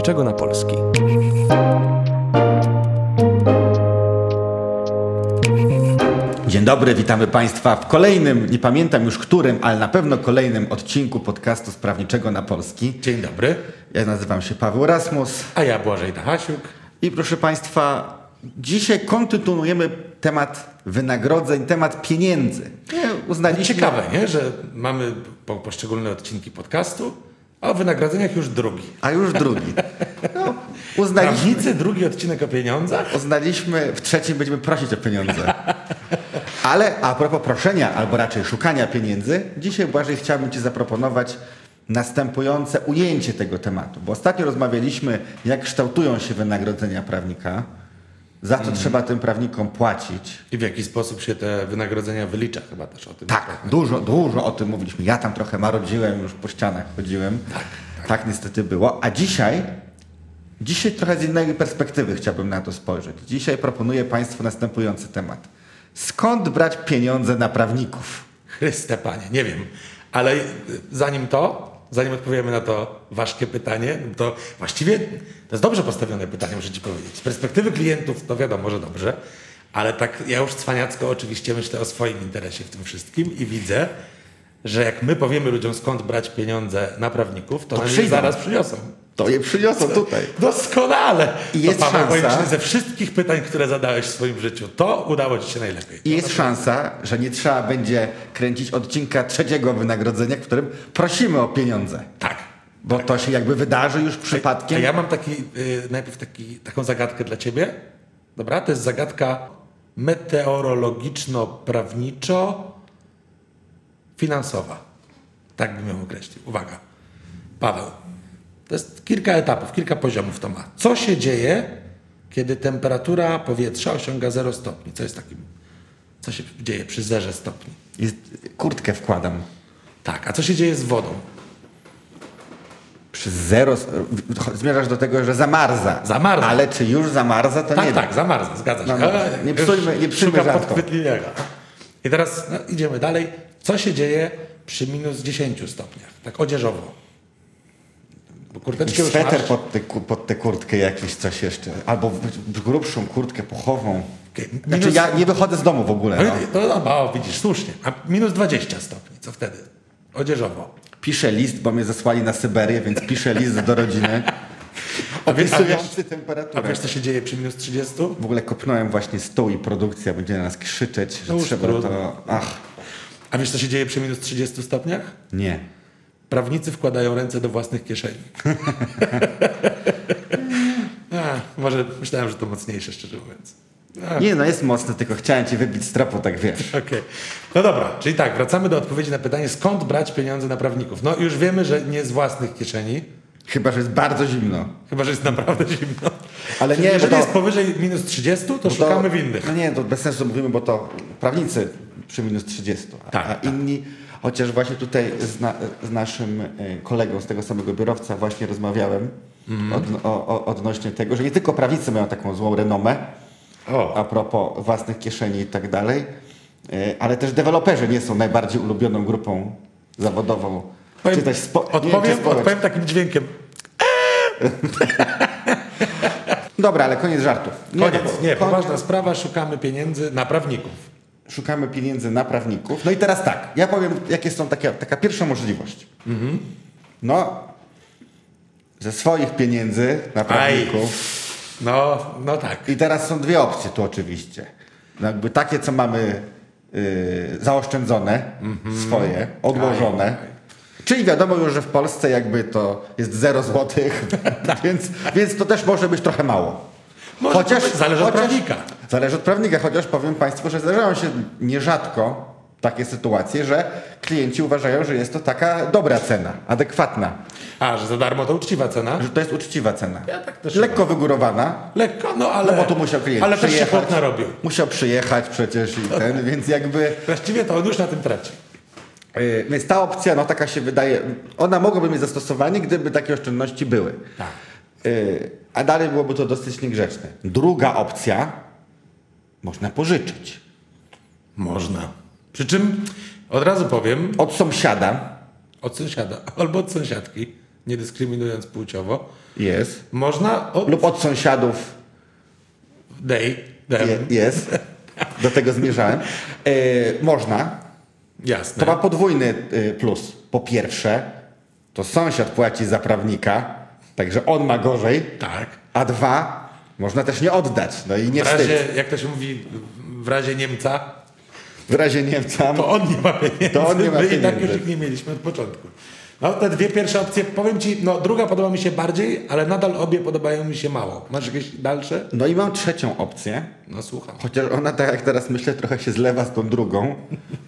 prawniczego na polski. Dzień dobry, witamy Państwa w kolejnym, nie pamiętam już którym, ale na pewno kolejnym odcinku podcastu Sprawniczego na Polski. Dzień dobry, Ja nazywam się Paweł Rasmus a ja Błażej Dachasiuk. i proszę Państwa, dzisiaj kontynuujemy temat wynagrodzeń, temat pieniędzy. Nie, Uznaliśmy, Ciekawe, nie? że mamy po poszczególne odcinki podcastu, o wynagrodzeniach już drugi. a już drugi. No, uznaliśmy, Prawnicy, drugi odcinek o pieniądzach? uznaliśmy, w trzecim będziemy prosić o pieniądze. Ale a propos proszenia, albo raczej szukania pieniędzy, dzisiaj Błażej chciałbym Ci zaproponować następujące ujęcie tego tematu. Bo ostatnio rozmawialiśmy, jak kształtują się wynagrodzenia prawnika, za co trzeba tym prawnikom płacić. I w jaki sposób się te wynagrodzenia wylicza, chyba też o tym. Tak, dużo, dużo o tym mówiliśmy. Ja tam trochę marodziłem, już po ścianach chodziłem. Tak, tak niestety było. A dzisiaj, dzisiaj trochę z innej perspektywy chciałbym na to spojrzeć. Dzisiaj proponuję Państwu następujący temat. Skąd brać pieniądze na prawników? Chryste Panie, nie wiem. Ale zanim to, zanim odpowiemy na to ważkie pytanie, to właściwie to jest dobrze postawione pytanie, muszę Ci powiedzieć. Z perspektywy klientów to wiadomo, że dobrze, ale tak ja już cwaniacko oczywiście myślę o swoim interesie w tym wszystkim i widzę, że jak my powiemy ludziom skąd brać pieniądze na prawników, to, To nam zaraz przyniosą. To je przyniosą tutaj. Doskonale! I jest to Paweł, szansa- powiem ze wszystkich pytań, które zadałeś w swoim życiu, to udało Ci się najlepiej. I jest szansa, że nie trzeba będzie kręcić odcinka trzeciego wynagrodzenia, w którym prosimy o pieniądze. Tak. Bo to się jakby wydarzy już A przypadkiem. ja mam taki, y, najpierw taki, taką zagadkę dla ciebie. Dobra, to jest zagadka meteorologiczno-prawniczo-finansowa. Tak bym ją określił. Uwaga. Paweł. To jest kilka etapów, kilka poziomów to ma. Co się dzieje, kiedy temperatura powietrza osiąga 0 stopni? Co jest takim, co się dzieje przy zerze stopni? Jest, kurtkę wkładam. Tak, a co się dzieje z wodą? Przy zero zmierzasz do tego, że zamarza. Zamarza. Ale czy już zamarza, to Tak, nie tak, wiem. zamarza, zgadza się. No, no, Ale nie psujmy- nie psujmy podchwytliwego. I teraz no, idziemy dalej. Co się dzieje przy minus 10 stopniach? Tak odzieżowo. Bo kurteczkę Sweter pod, te, pod tę kurtkę jakiś coś jeszcze. Albo grubszą kurtkę puchową. Okej, Znaczy minus- ja nie wychodzę z domu w ogóle. No. No, no, no, widzisz, słusznie. A minus 20 stopni, co wtedy? Odzieżowo. Piszę list, bo mnie zesłali na Syberię, więc piszę list do rodziny. A wiesz, a wiesz, Opisujący temperaturę. co się dzieje przy minus 30? W ogóle kopnąłem właśnie stół i produkcja będzie na nas krzyczeć, że No trzeba trudno. to... Ach, A wiesz co się dzieje przy minus 30 stopniach? nie. Prawnicy wkładają ręce do własnych kieszeni. A, może myślałem, że to mocniejsze, szczerze mówiąc. A, Nie no, jest mocno, tylko chciałem ci wybić z tropu, tak wiesz. Okej. No dobra, czyli tak, wracamy do odpowiedzi na pytanie, skąd brać pieniądze na prawników. No już wiemy, że nie z własnych kieszeni, Chyba, że jest bardzo zimno. chyba, że jest naprawdę zimno. Ale Czyli nie, jeżeli to- jest powyżej minus 30, to Bo szukamy winnych. No nie, to bez sensu mówimy, bo to prawnicy przy minus 30, a, Tak, a tak. Chociaż właśnie tutaj z, na, z naszym e, kolegą z tego samego biurowca właśnie rozmawiałem Mhm. od, o, o, odnośnie tego, że nie tylko prawnicy mają taką złą renomę, O, a propos własnych kieszeni i tak dalej, e, ale też deweloperzy nie są najbardziej ulubioną grupą zawodową. powiem, czy też spo, nie wiem, czy odpowiem, odpowiem takim dźwiękiem. Dobra, ale koniec żartów. Koniec. Nie, koniec. poważna sprawa, szukamy pieniędzy na prawników. Szukamy pieniędzy na prawników. No i teraz tak, ja powiem, jakie są takie, taka pierwsza możliwość. No, ze swoich pieniędzy na prawników. No, no tak. I teraz są dwie opcje tu oczywiście. No jakby takie, co mamy y, zaoszczędzone, swoje, odłożone. Czyli wiadomo już, że w Polsce jakby to jest 0 złotych, więc, więc to też może być trochę mało. Może być- zależy od prawnika. Zależy od prawnika, chociaż powiem Państwu, że zdarzają się nierzadko takie sytuacje, że klienci uważają, że jest to taka dobra cena, adekwatna, A, że za darmo to uczciwa cena? że to jest uczciwa cena. Ja tak też Lekko wygórowana, Lekko, no ale... no bo tu musiał klient Ale też się przyjechać. chłop narobił. Musiał przyjechać przecież i ten, więc jakby... Właściwie to on już na tym traci. Yy, więc ta opcja, no taka się wydaje, ona mogłaby mieć zastosowanie, gdyby takie oszczędności były. Tak. Yy, a dalej byłoby to dosyć niegrzeczne. Druga opcja, można pożyczyć. Można. Przy czym od razu powiem, Od sąsiada, od sąsiada albo od sąsiadki. nie dyskryminując płciowo, Jest. można od... Lub od sąsiadów je, jest. Do tego zmierzałem. E, można. jasne. To ma podwójny y, plus. Po pierwsze, to sąsiad płaci za prawnika, także on ma gorzej. Tak. A dwa, można też nie oddać. No i nie W wstyd. razie, jak to się mówi, w razie Niemca, W razie Niemca. to on nie ma pieniędzy. To on nie ma My i tak pieniędzy. już ich nie mieliśmy od początku. No te dwie pierwsze opcje, powiem Ci, no druga podoba mi się bardziej, ale nadal obie podobają mi się mało. Masz jakieś dalsze? No i mam trzecią opcję. No słucham. Chociaż ona, tak jak teraz myślę, trochę się zlewa z tą drugą.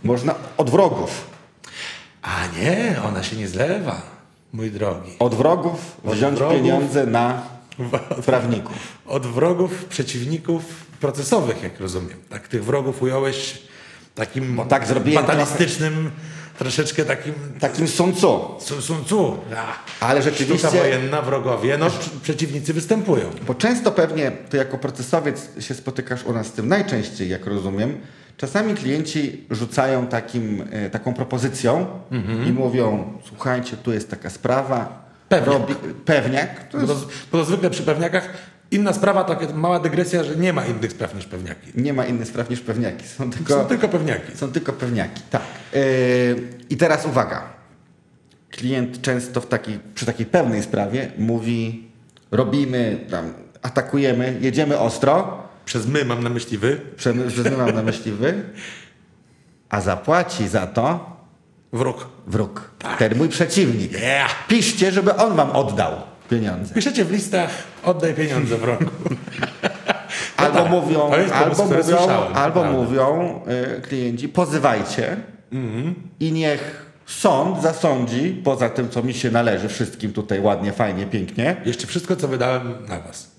Można od wrogów. A nie, ona się nie zlewa, mój drogi. Od wrogów Od wziąć wrogów. pieniądze na prawników. Od wrogów, przeciwników procesowych, jak rozumiem. Tak, tych wrogów ująłeś takim Bo tak fatalistycznym, troszeczkę takim Takim Sun Tzu. Sun Sun Tzu. A, Ale Sztuka rzeczywiście, wojenna, wrogowie, no pr- przeciwnicy występują. bo często pewnie ty jako procesowiec się spotykasz u nas z tym najczęściej, jak rozumiem. Czasami klienci rzucają takim, e, taką propozycją i mówią, słuchajcie, tu jest taka sprawa. Pewniak. Robi, pewniak. To jest, bo to zwykle przy pewniakach inna sprawa, taka mała dygresja, że nie ma innych spraw niż pewniaki. nie ma innych spraw niż pewniaki. Są tylko, Są tylko pewniaki. Są tylko pewniaki, tak. Yy, I teraz uwaga. Klient często w takiej, przy takiej pewnej sprawie mówi, robimy, tam, atakujemy, jedziemy ostro, Przez my mam na myśli wy, przeznywam na myśli wy, a zapłaci za to wróg. wróg. Tak. Ten mój przeciwnik. Yeah! Piszcie, żeby on wam oddał pieniądze. Piszecie w listach, oddaj pieniądze wrogu. Albo tak, mówią, albo mówią, albo mówią y, klienci, pozywajcie i niech sąd zasądzi, poza tym, co mi się należy wszystkim tutaj ładnie, fajnie, pięknie, Jeszcze wszystko, co wydałem na was.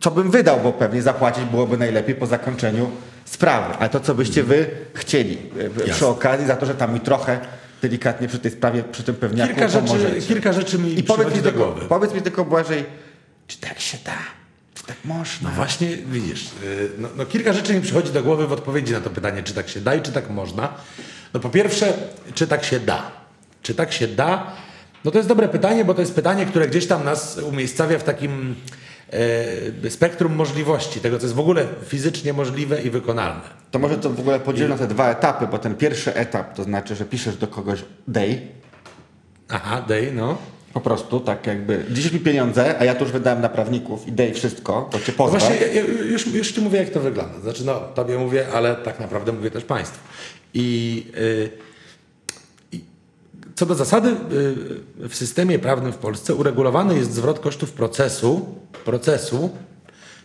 Co bym wydał, bo pewnie zapłacić byłoby najlepiej po zakończeniu sprawy. Ale to, co byście wy chcieli przy Jasne. okazji, za to, że tam mi trochę delikatnie przy tej sprawie, przy tym pewniaku Kilka rzeczy, pomożecie. kilka rzeczy mi I powiedz przychodzi mi, do tylko, głowy. powiedz mi tylko, Błażej, czy tak się da? Czy tak można? No właśnie, widzisz, y, no, no kilka rzeczy mi przychodzi do głowy w odpowiedzi na to pytanie, czy tak się da i czy tak można. No po pierwsze, czy tak się da? Czy tak się da? No to jest dobre pytanie, bo to jest pytanie, które gdzieś tam nas umiejscawia w takim e, spektrum możliwości, tego co jest w ogóle fizycznie możliwe i wykonalne. To może to w ogóle podzielę na te dwa etapy, bo ten pierwszy etap to znaczy, że piszesz do kogoś day, Aha, dej, no. po prostu tak jakby, dzisiaj mi pieniądze, a ja to już wydałem na prawników i day wszystko, to cię No pozwę. właśnie, ja, już, już ci mówię, jak to wygląda. Znaczy, no, tobie mówię, ale tak naprawdę mówię też państwu. I, y, i co do zasady, y, w systemie prawnym w Polsce uregulowany jest zwrot kosztów procesu, procesu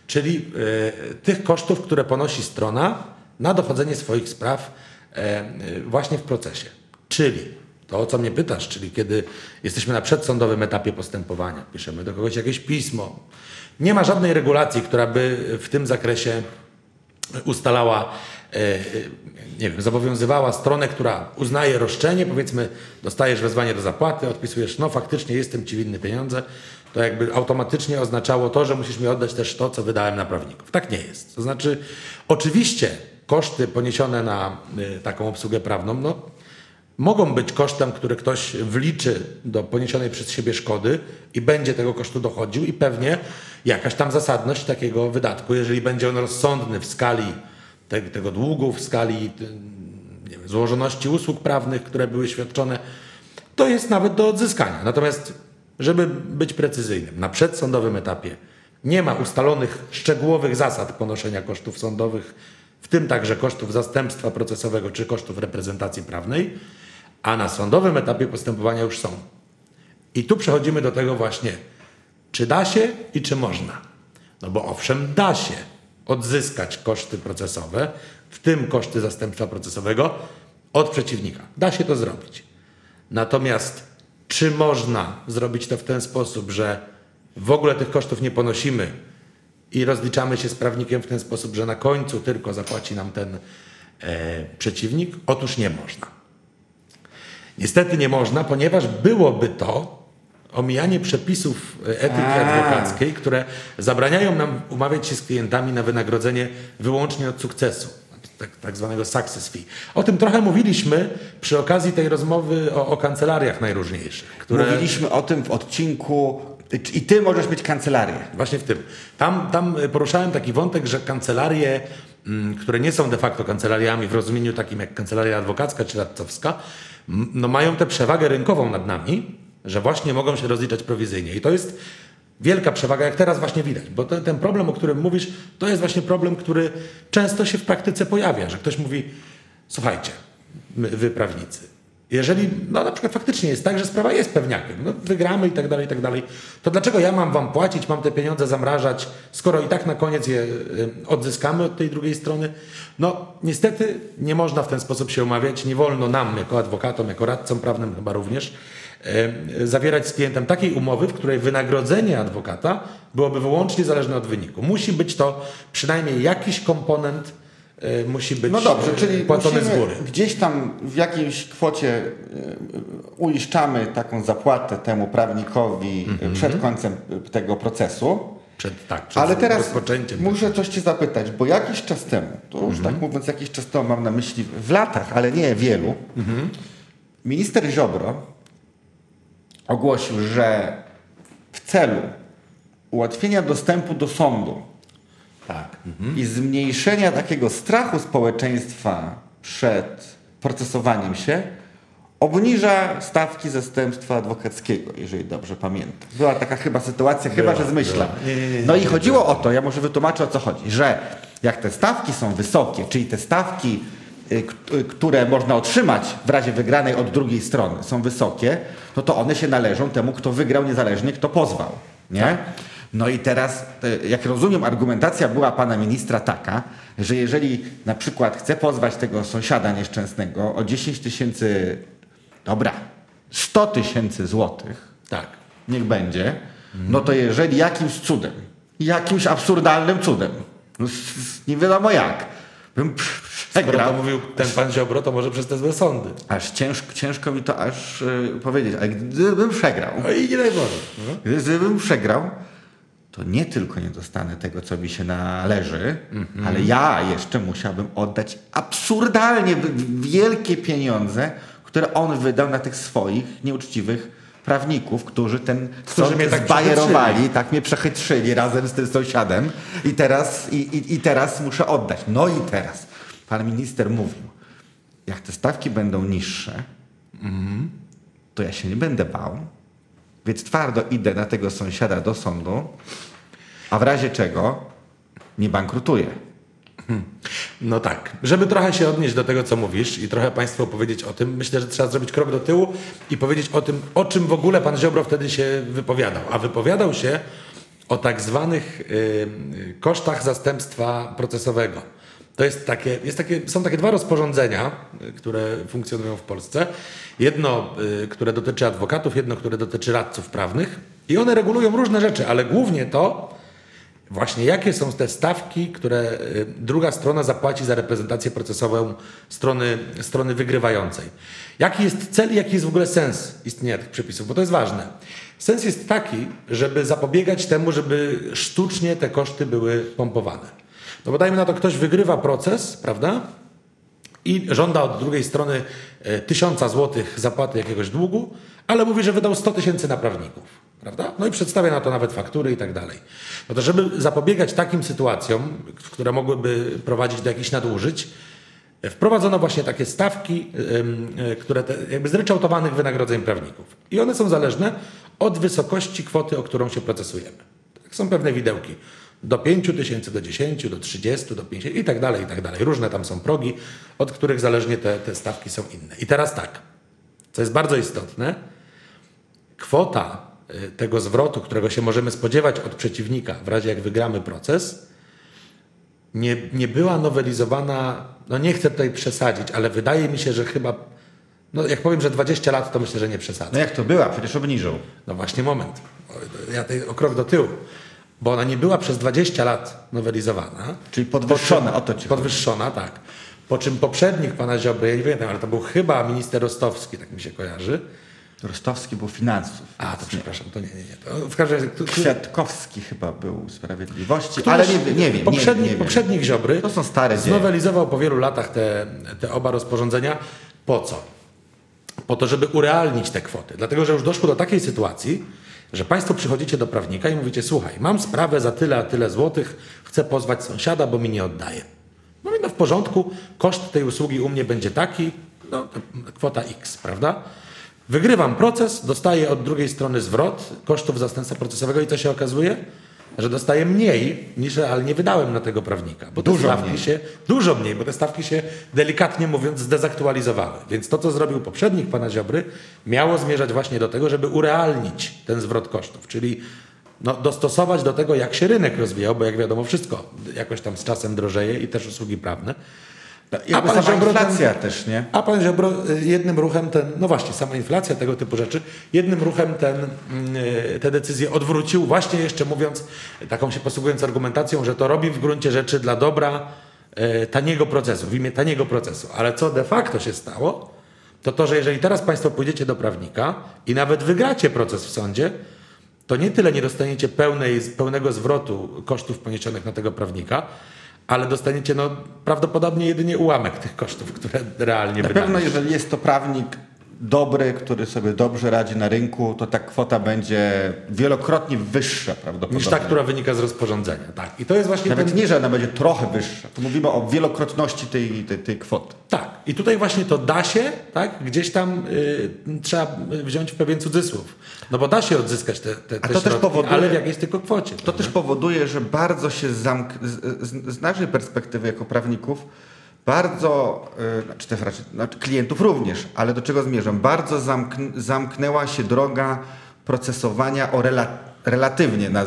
czyli y, tych kosztów, które ponosi strona na dochodzenie swoich spraw y, właśnie w procesie. Czyli to, o co mnie pytasz, czyli kiedy jesteśmy na przedsądowym etapie postępowania, piszemy do kogoś jakieś pismo, nie ma żadnej regulacji, która by w tym zakresie ustalała, nie wiem, zobowiązywała stronę, która uznaje roszczenie, powiedzmy, dostajesz wezwanie do zapłaty, odpisujesz, no faktycznie jestem ci winny pieniądze, to jakby automatycznie oznaczało to, że musisz mi oddać też to, co wydałem na prawników. Tak nie jest. To znaczy, oczywiście koszty poniesione na y, taką obsługę prawną, no, mogą być kosztem, który ktoś wliczy do poniesionej przez siebie szkody i będzie tego kosztu dochodził i pewnie jakaś tam zasadność takiego wydatku, jeżeli będzie on rozsądny w skali te, tego długu, w skali y, wiem, złożoności usług prawnych, które były świadczone, to jest nawet do odzyskania. Natomiast, żeby być precyzyjnym, na przedsądowym etapie nie ma ustalonych szczegółowych zasad ponoszenia kosztów sądowych, w tym także kosztów zastępstwa procesowego czy kosztów reprezentacji prawnej, a na sądowym etapie postępowania już są. I tu przechodzimy do tego właśnie, czy da się i czy można. No bo owszem, da się odzyskać koszty procesowe, w tym koszty zastępstwa procesowego, od przeciwnika. Da się to zrobić. Natomiast czy można zrobić to w ten sposób, że w ogóle tych kosztów nie ponosimy i rozliczamy się z prawnikiem w ten sposób, że na końcu tylko zapłaci nam ten e, przeciwnik? Otóż nie można. Niestety nie można, ponieważ byłoby to omijanie przepisów etyki A. adwokackiej, które zabraniają nam umawiać się z klientami na wynagrodzenie wyłącznie od sukcesu. tak, tak zwanego success fee. O tym trochę mówiliśmy przy okazji tej rozmowy o, o kancelariach najróżniejszych. Które... Mówiliśmy o tym w odcinku i ty możesz mieć kancelarię. Właśnie w tym. Tam, tam poruszałem taki wątek, że kancelarie, mm, które nie są de facto kancelariami w rozumieniu takim jak kancelaria adwokacka czy radcowska, no mają tę przewagę rynkową nad nami, że właśnie mogą się rozliczać prowizyjnie. I to jest wielka przewaga, jak teraz właśnie widać. Bo ten, problem, o którym mówisz, to jest właśnie problem, który często się w praktyce pojawia, że ktoś mówi, słuchajcie, my, wy prawnicy, jeżeli no, na przykład faktycznie jest tak, że sprawa jest pewniakiem, no, wygramy i tak dalej, i tak dalej, to dlaczego ja mam wam płacić, mam te pieniądze zamrażać, skoro i tak na koniec je y, odzyskamy od tej drugiej strony? No niestety nie można w ten sposób się umawiać, nie wolno nam jako adwokatom, jako radcom prawnym chyba również, zawierać z klientem takiej umowy, w której wynagrodzenie adwokata byłoby wyłącznie zależne od wyniku. Musi być to przynajmniej jakiś komponent E, musi być no dobrze, e, czyli płacony z góry. Gdzieś tam w jakiejś kwocie e, uiszczamy taką zapłatę temu prawnikowi mm -hmm. przed końcem tego procesu. Przed, tak, przed Ale teraz muszę coś Cię zapytać, bo jakiś czas temu, to już mm -hmm. tak mówiąc, jakiś czas temu mam na myśli w latach, ale nie wielu, mm -hmm. minister Ziobro ogłosił, że w celu ułatwienia dostępu do sądu tak. Mhm. I zmniejszenia takiego strachu społeczeństwa przed procesowaniem się obniża stawki zastępstwa adwokackiego, jeżeli dobrze pamiętam. Była taka chyba sytuacja, była, chyba że zmyślam. Nie, nie, nie, no i chodziło o to, ja może wytłumaczę o co chodzi, że jak te stawki są wysokie, czyli te stawki, które można otrzymać w razie wygranej od drugiej strony są wysokie, no to one się należą temu, kto wygrał niezależnie, kto pozwał. Nie? Tak. No i teraz, e, jak rozumiem, argumentacja była pana ministra taka, że jeżeli na przykład chce pozwać tego sąsiada nieszczęsnego o 10 tysięcy, dobra, 100 tysięcy złotych, tak, niech będzie, no to jeżeli jakimś cudem, jakimś absurdalnym cudem, no, nie wiadomo jak, bym przegrał. Skoro to mówił ten pan Ziobro, to może przez te złe sądy. Aż ciężko, ciężko mi to aż y, powiedzieć, ale gdybym przegrał. No i nie daj Boże. No. Gdybym przegrał, to nie tylko nie dostanę tego, co mi się należy, mm -hmm. ale ja jeszcze musiałbym oddać absurdalnie wielkie pieniądze, które on wydał na tych swoich nieuczciwych prawników, którzy ten którzy mnie tak zbajerowali, tak mnie przechytrzyli razem z tym sąsiadem i teraz, i, i, i teraz muszę oddać. No i teraz pan minister mówił, jak te stawki będą niższe, -hmm. to ja się nie będę bał, więc twardo idę na tego sąsiada do sądu, a w razie czego nie bankrutuję. Hmm. No tak. Żeby trochę się odnieść do tego, co mówisz i trochę Państwu opowiedzieć o tym, myślę, że trzeba zrobić krok do tyłu i powiedzieć o tym, o czym w ogóle Pan Ziobro wtedy się wypowiadał. A wypowiadał się o tak zwanych y, kosztach zastępstwa procesowego. To jest takie, jest takie, są takie dwa rozporządzenia, y, które funkcjonują w Polsce. Jedno, y, które dotyczy adwokatów, jedno, które dotyczy radców prawnych. I one regulują różne rzeczy, ale głównie to, właśnie jakie są te stawki, które y, druga strona zapłaci za reprezentację procesową strony, strony wygrywającej. Jaki jest cel i jaki jest w ogóle sens istnienia tych przepisów, bo to jest ważne. Sens jest taki, żeby zapobiegać temu, żeby sztucznie te koszty były pompowane. No bo dajmy na to, ktoś wygrywa proces, prawda? I żąda od drugiej strony e, tysiąca złotych zapłaty jakiegoś długu, ale mówi, że wydał 100 tysięcy na prawników, prawda? No i przedstawia na to nawet faktury i tak dalej. No to żeby zapobiegać takim sytuacjom, które mogłyby prowadzić do jakichś nadużyć, e, wprowadzono właśnie takie stawki, e, które te, jakby zryczałtowanych wynagrodzeń prawników. I one są zależne od wysokości kwoty, o którą się procesujemy. Tak, są pewne widełki do 5 tysięcy, do 10, do 30, do 50 i tak dalej, i tak dalej. Różne tam są progi, od których zależnie te, te stawki są inne. I teraz tak, co jest bardzo istotne, kwota tego zwrotu, którego się możemy spodziewać od przeciwnika w razie jak wygramy proces, nie, nie była nowelizowana, no nie chcę tutaj przesadzić, ale wydaje mi się, że chyba, no jak powiem, że 20 lat, to myślę, że nie przesadzę. No jak to była? Przecież obniżą. No właśnie moment. Ja tutaj o krok do tyłu bo ona nie była przez 20 lat nowelizowana. Czyli podwyższona, czym, o to ci Podwyższona, tak. Po czym poprzednik pana Ziobry, ja nie pamiętam, ale to był chyba minister Rostowski, tak mi się kojarzy. Rostowski był finansów. A, to przepraszam, to nie, nie, nie. W każdym razie... tu- Kwiatkowski chyba był Sprawiedliwości, Któryś ale nie, nie wiem. nie wiem, Poprzednik, nie wiem. poprzednik Ziobry To są stare dzieje. znowelizował po wielu latach te, te oba rozporządzenia. Po co? Po to, żeby urealnić te kwoty. Dlatego, że już doszło do takiej sytuacji, że Państwo przychodzicie do prawnika i mówicie, słuchaj, mam sprawę za tyle, a tyle złotych, chcę pozwać sąsiada, bo mi nie oddaje. No i no w porządku, koszt tej usługi u mnie będzie taki, no kwota X, prawda? Wygrywam proces, dostaję od drugiej strony zwrot kosztów zastępstwa procesowego i co się okazuje? Że dostaję mniej niż realnie wydałem na tego prawnika. Bo te Dużo stawki mniej. się, dużo mniej, bo te stawki się delikatnie mówiąc zdezaktualizowały. Więc to, co zrobił poprzednik pana Ziobry, miało zmierzać właśnie do tego, żeby urealnić ten zwrot kosztów, czyli no, dostosować do tego, jak się rynek rozwijał, bo jak wiadomo, wszystko jakoś tam z czasem drożeje i też usługi prawne. Jakby pan sama Ziobro ten- inflacja też, nie? a pan Ziobro jednym ruchem ten, no właśnie, sama inflacja, tego typu rzeczy, jednym ruchem ten, y, te decyzje odwrócił, właśnie jeszcze mówiąc, taką się posługując argumentacją, że to robi w gruncie rzeczy dla dobra y, taniego procesu, w imię taniego procesu. Ale co de facto się stało, to to, że jeżeli teraz państwo pójdziecie do prawnika i nawet wygracie proces w sądzie, to nie tyle nie dostaniecie pełnej, pełnego zwrotu kosztów poniesionych na tego prawnika, ale dostaniecie no, prawdopodobnie jedynie ułamek tych kosztów, które realnie Na pewno, jeżeli jest to prawnik dobry, który sobie dobrze radzi na rynku, to ta kwota będzie wielokrotnie wyższa prawdopodobnie. Niż ta, która wynika z rozporządzenia. Tak. I to jest właśnie Nawet ten... nie, że ona będzie trochę wyższa. Tu mówimy o wielokrotności tej, tej, tej kwoty. Tak. I tutaj właśnie to da się, tak? Gdzieś tam y, trzeba wziąć w pewien cudzysłów. No bo da się odzyskać te, te, te środki, powoduje- ale w jakiejś tylko kwocie. To też powoduje, że bardzo się zamk... z, z, z naszej perspektywy jako prawników bardzo, y, znaczy też raczej, znaczy klientów również, ale do czego zmierzam? Bardzo zamk, zamknęła się droga procesowania o rela, relatywnie na, y,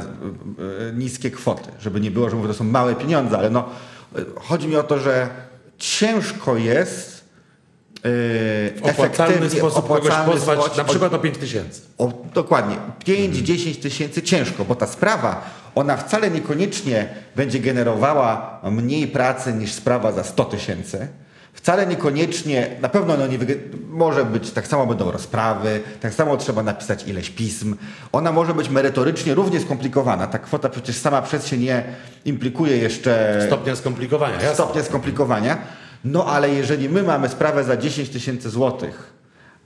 niskie kwoty. Żeby nie było, że mówię, to są małe pieniądze, ale no, y, chodzi mi o to, że ciężko jest y, w opłacalny sposób kogoś opłacalny pozwać, sposób- na przykład o 5 tysięcy. o, dokładnie. 5-10 tysięcy ciężko, bo ta sprawa, ona wcale niekoniecznie będzie generowała mniej pracy niż sprawa za 100 tysięcy. Wcale niekoniecznie, na pewno no nie może być, tak samo będą rozprawy, tak samo trzeba napisać ileś pism. Ona może być merytorycznie równie skomplikowana. Ta kwota przecież sama przez się nie implikuje jeszcze Stopnia skomplikowania. Jasne. stopnia skomplikowania. No ale jeżeli my mamy sprawę za 10 tysięcy złotych,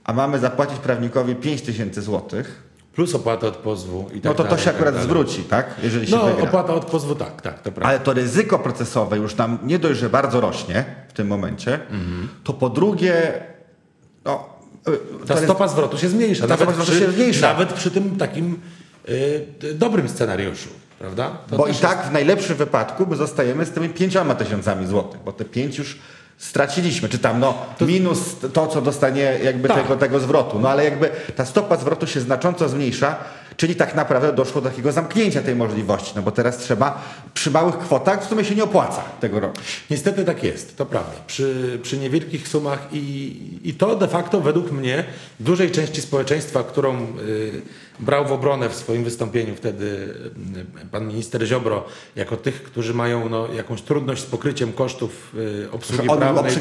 a mamy zapłacić prawnikowi 5 tysięcy złotych, Plus opłata od pozwu i tak no to to dalej, się i tak akurat dalej. zwróci, tak? Jeżeli się No, wygra. opłata od pozwu tak, tak, to prawda. Ale to ryzyko procesowe już nam nie dość, że bardzo rośnie w tym momencie, to po drugie, no, y, Ta to stopa zwrotu się zmniejsza. Nawet przy, się zmniejsza. Nawet przy tym takim y, dobrym scenariuszu, prawda? To bo i tak w najlepszym wypadku my zostajemy z tymi pięcioma tysiącami złotych, bo te pięć już straciliśmy, czy tam no minus to, co dostanie jakby Tak. tego, tego zwrotu. No ale jakby ta stopa zwrotu się znacząco zmniejsza, czyli tak naprawdę doszło do takiego zamknięcia tej możliwości, no bo teraz trzeba przy małych kwotach w sumie się nie opłaca tego robić. Niestety tak jest, to prawda. Przy, przy niewielkich sumach i, i to de facto według mnie dużej części społeczeństwa, którą y, brał w obronę w swoim wystąpieniu wtedy y, pan minister Ziobro, jako tych, którzy mają no, jakąś trudność z pokryciem kosztów y, obsługi On mówił o prawnej.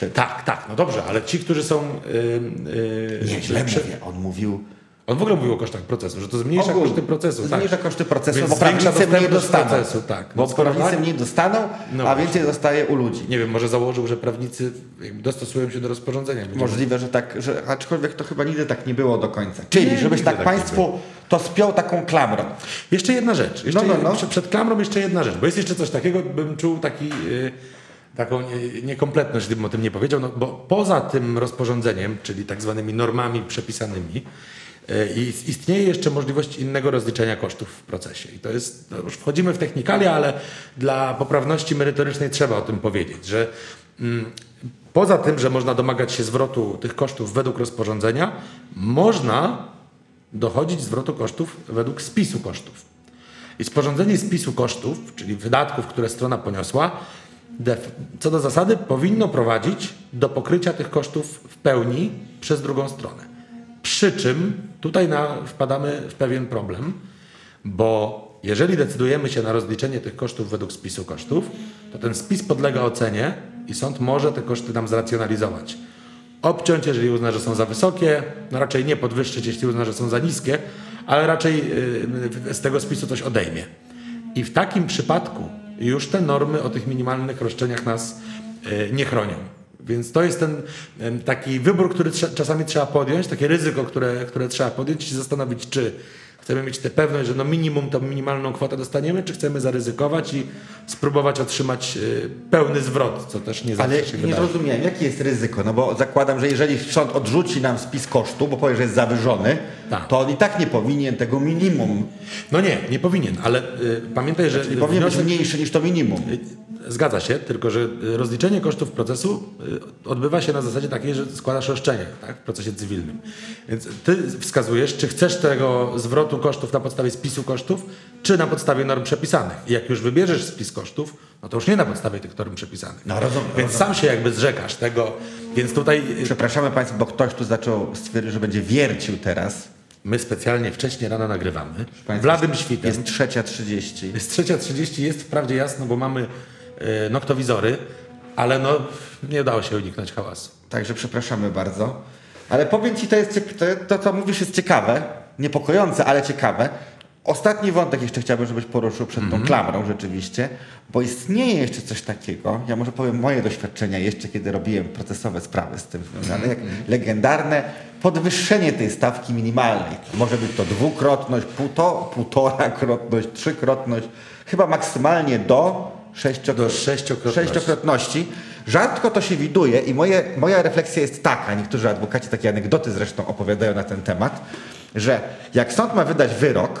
czy-. Tak, tak, no dobrze, ale ci, którzy są... Y, y, Nie, źle mówię. On mówił On w ogóle mówił o kosztach procesu, że to zmniejsza Ogólnie. koszty procesu. tak. Zmniejsza koszty procesu, Więc bo prawnicy mniej dostaną. procesu, tak. Bo prawnicy tak- mniej dostaną, No a więcej zostaje u ludzi. Nie wiem, może założył, że prawnicy dostosują się do rozporządzenia. Możliwe, że tak, że, aczkolwiek to chyba nigdy tak nie było do końca. Czyli, Nie, żebyś tak tak Państwu to spiął taką klamrą. Jeszcze jedna rzecz. Jeszcze No, no, no. Przed, przed klamrą jeszcze jedna rzecz, bo jest jeszcze coś takiego, bym czuł taki, y, taką nie, niekompletność, gdybym o tym nie powiedział, no, bo poza tym rozporządzeniem, czyli tak zwanymi normami przepisanymi, i- istnieje jeszcze możliwość innego rozliczenia kosztów w procesie. I to jest, no już wchodzimy w technikalia, ale dla poprawności merytorycznej trzeba o tym powiedzieć, że mm, poza tym, że można domagać się zwrotu tych kosztów według rozporządzenia, można dochodzić zwrotu kosztów według spisu kosztów. I sporządzenie spisu kosztów, czyli wydatków, które strona poniosła, co do zasady powinno prowadzić do pokrycia tych kosztów w pełni przez drugą stronę. Przy czym tutaj na, wpadamy w pewien problem, bo jeżeli decydujemy się na rozliczenie tych kosztów według spisu kosztów, to ten spis podlega ocenie i sąd może te koszty nam zracjonalizować. obciąć, jeżeli uzna, że są za wysokie, no raczej nie podwyższyć, jeśli uzna, że są za niskie, ale raczej y, z tego spisu coś odejmie. I w takim przypadku już te normy o tych minimalnych roszczeniach nas y, nie chronią. Więc to jest ten taki wybór, który trze- czasami trzeba podjąć, takie ryzyko, które, które trzeba podjąć i zastanowić, czy chcemy mieć tę pewność, że no minimum tą minimalną kwotę dostaniemy, czy chcemy zaryzykować i spróbować otrzymać y, pełny zwrot, co też nie zawsze Ale się nie wydaje. zrozumiałem, jakie jest ryzyko? No bo zakładam, że jeżeli sąd odrzuci nam spis kosztu, bo powie, że jest zawyżony, Tak. to on i tak nie powinien tego minimum. No nie, nie powinien, ale y, pamiętaj, że Nie powinien być wniosek- mniejszy niż to minimum. Zgadza się, tylko że y, rozliczenie kosztów procesu y, odbywa się na zasadzie takiej, że składasz roszczenie tak, w procesie cywilnym. Więc ty wskazujesz, czy chcesz tego zwrotu kosztów na podstawie spisu kosztów, czy na podstawie norm przepisanych. I jak już wybierzesz spis kosztów, no to już nie na podstawie tych norm przepisanych. No, rozumiem, Więc sam się jakby zrzekasz tego. Więc tutaj y, Przepraszamy Państwa, bo ktoś tu zaczął stwierdzić, że będzie wiercił teraz. my specjalnie wcześniej rano nagrywamy. Państwa, Bladym świtem. Jest trzecia trzydzieści. Jest trzecia 30, jest wprawdzie jasno, bo mamy y, noktowizory, ale no nie udało się uniknąć hałasu. Także przepraszamy bardzo. Ale powiem Ci, to, jest, to, to co mówisz jest ciekawe, niepokojące, ale ciekawe. Ostatni wątek jeszcze chciałbym, żebyś poruszył przed tą klamrą rzeczywiście, bo istnieje jeszcze coś takiego, ja może powiem moje doświadczenia jeszcze, kiedy robiłem procesowe sprawy z tym związane, jak legendarne podwyższenie tej stawki minimalnej. Może być to dwukrotność, półto, półtorakrotność, trzykrotność, chyba maksymalnie do sześciokrotności. Do sześciokrotności. sześciokrotności. Rzadko to się widuje i moje, moja refleksja jest taka, niektórzy adwokaci takie anegdoty zresztą opowiadają na ten temat, że jak sąd ma wydać wyrok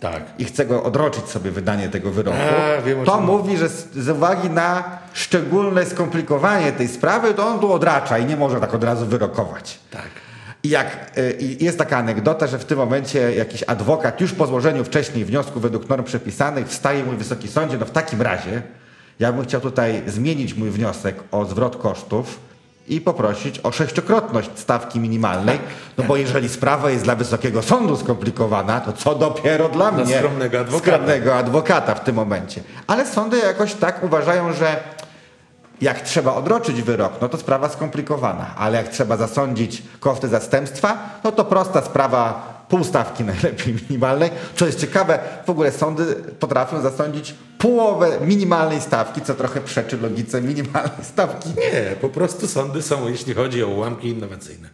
Tak. i chce go odroczyć sobie wydanie tego wyroku, A, wiem, to mówi, że z, z uwagi na szczególne skomplikowanie tej sprawy, to on tu odracza i nie może tak od razu wyrokować. Tak. I jak y, jest taka anegdota, że w tym momencie jakiś adwokat już po złożeniu wcześniej wniosku według norm przepisanych wstaje mój wysoki sądzie, no w takim razie ja bym chciał tutaj zmienić mój wniosek o zwrot kosztów i poprosić o sześciokrotność stawki minimalnej, no bo jeżeli sprawa jest dla wysokiego sądu skomplikowana, to co dopiero dla, Dla mnie, skromnego adwokata. skromnego adwokata w tym momencie. Ale sądy jakoś tak uważają, że jak trzeba odroczyć wyrok, no to sprawa skomplikowana, ale jak trzeba zasądzić koszty zastępstwa, no to prosta sprawa pół stawki najlepiej minimalnej. Co jest ciekawe, w ogóle sądy potrafią zasądzić połowę minimalnej stawki, co trochę przeczy logice minimalnej stawki. Nie, po prostu sądy są, jeśli chodzi o ułamki innowacyjne.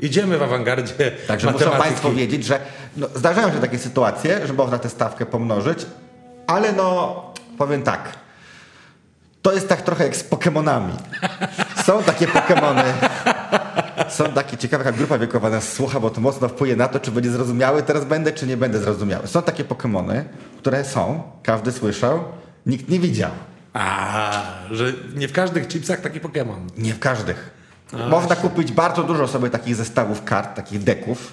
Idziemy w awangardzie Także muszą. Państwo wiedzieć, że no, zdarzają się takie sytuacje, że można tę stawkę pomnożyć, ale no powiem tak. To jest tak trochę jak z Pokemonami. Są takie Pokemony. Są takie ciekawe, jak grupa wiekowa nas słucha, bo to mocno wpłynie na to, czy będzie zrozumiały teraz będę, czy nie będę zrozumiały. Są takie Pokemony, które są, każdy słyszał, nikt nie widział. A, że nie w każdych chipsach taki Pokémon. Nie w każdych. Można kupić bardzo dużo sobie takich zestawów kart, takich deków,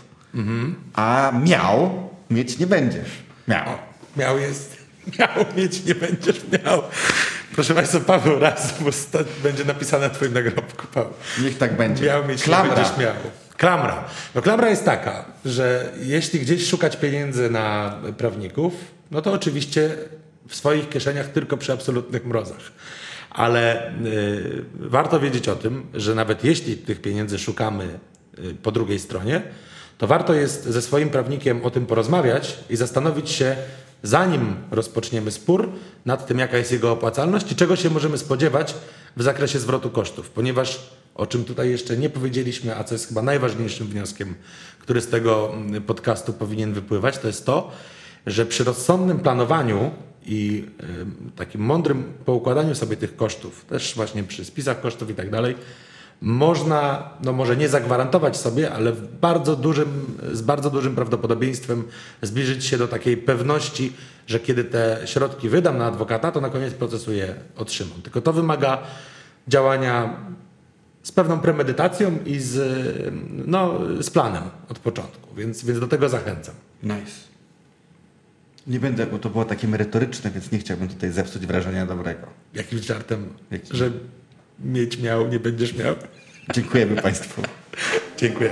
a miał mieć nie będziesz. Miał. Miał jest, miał mieć, nie będziesz miał. Proszę Państwa, Paweł raz, bo będzie napisane na Twoim nagrobku, Paweł. Niech tak będzie. Miał mieć, Klamra. nie będziesz miał. Klamra. No klamra jest taka, że jeśli gdzieś szukać pieniędzy na prawników, no to oczywiście w swoich kieszeniach tylko przy absolutnych mrozach. Ale y, warto wiedzieć o tym, że nawet jeśli tych pieniędzy szukamy y, po drugiej stronie, to warto jest ze swoim prawnikiem o tym porozmawiać i zastanowić się, zanim rozpoczniemy spór, nad tym, jaka jest jego opłacalność i czego się możemy spodziewać w zakresie zwrotu kosztów, ponieważ o czym tutaj jeszcze nie powiedzieliśmy, a co jest chyba najważniejszym wnioskiem, który z tego mm, podcastu powinien wypływać, to jest to, że przy rozsądnym planowaniu i takim mądrym poukładaniu sobie tych kosztów, też właśnie przy spisach kosztów i tak dalej, można, no może nie zagwarantować sobie, ale bardzo dużym, z bardzo dużym prawdopodobieństwem zbliżyć się do takiej pewności, że kiedy te środki wydam na adwokata, to na koniec procesu je otrzymam. Tylko to wymaga działania z pewną premedytacją i z, no, z planem od początku, więc, więc do tego zachęcam. Nice. Nie będę, bo to było takie merytoryczne, więc nie chciałbym tutaj zepsuć wrażenia dobrego. Jakimś żartem, Jakim? że mieć miał, nie będziesz miał. Dziękujemy Państwu. Dziękuję.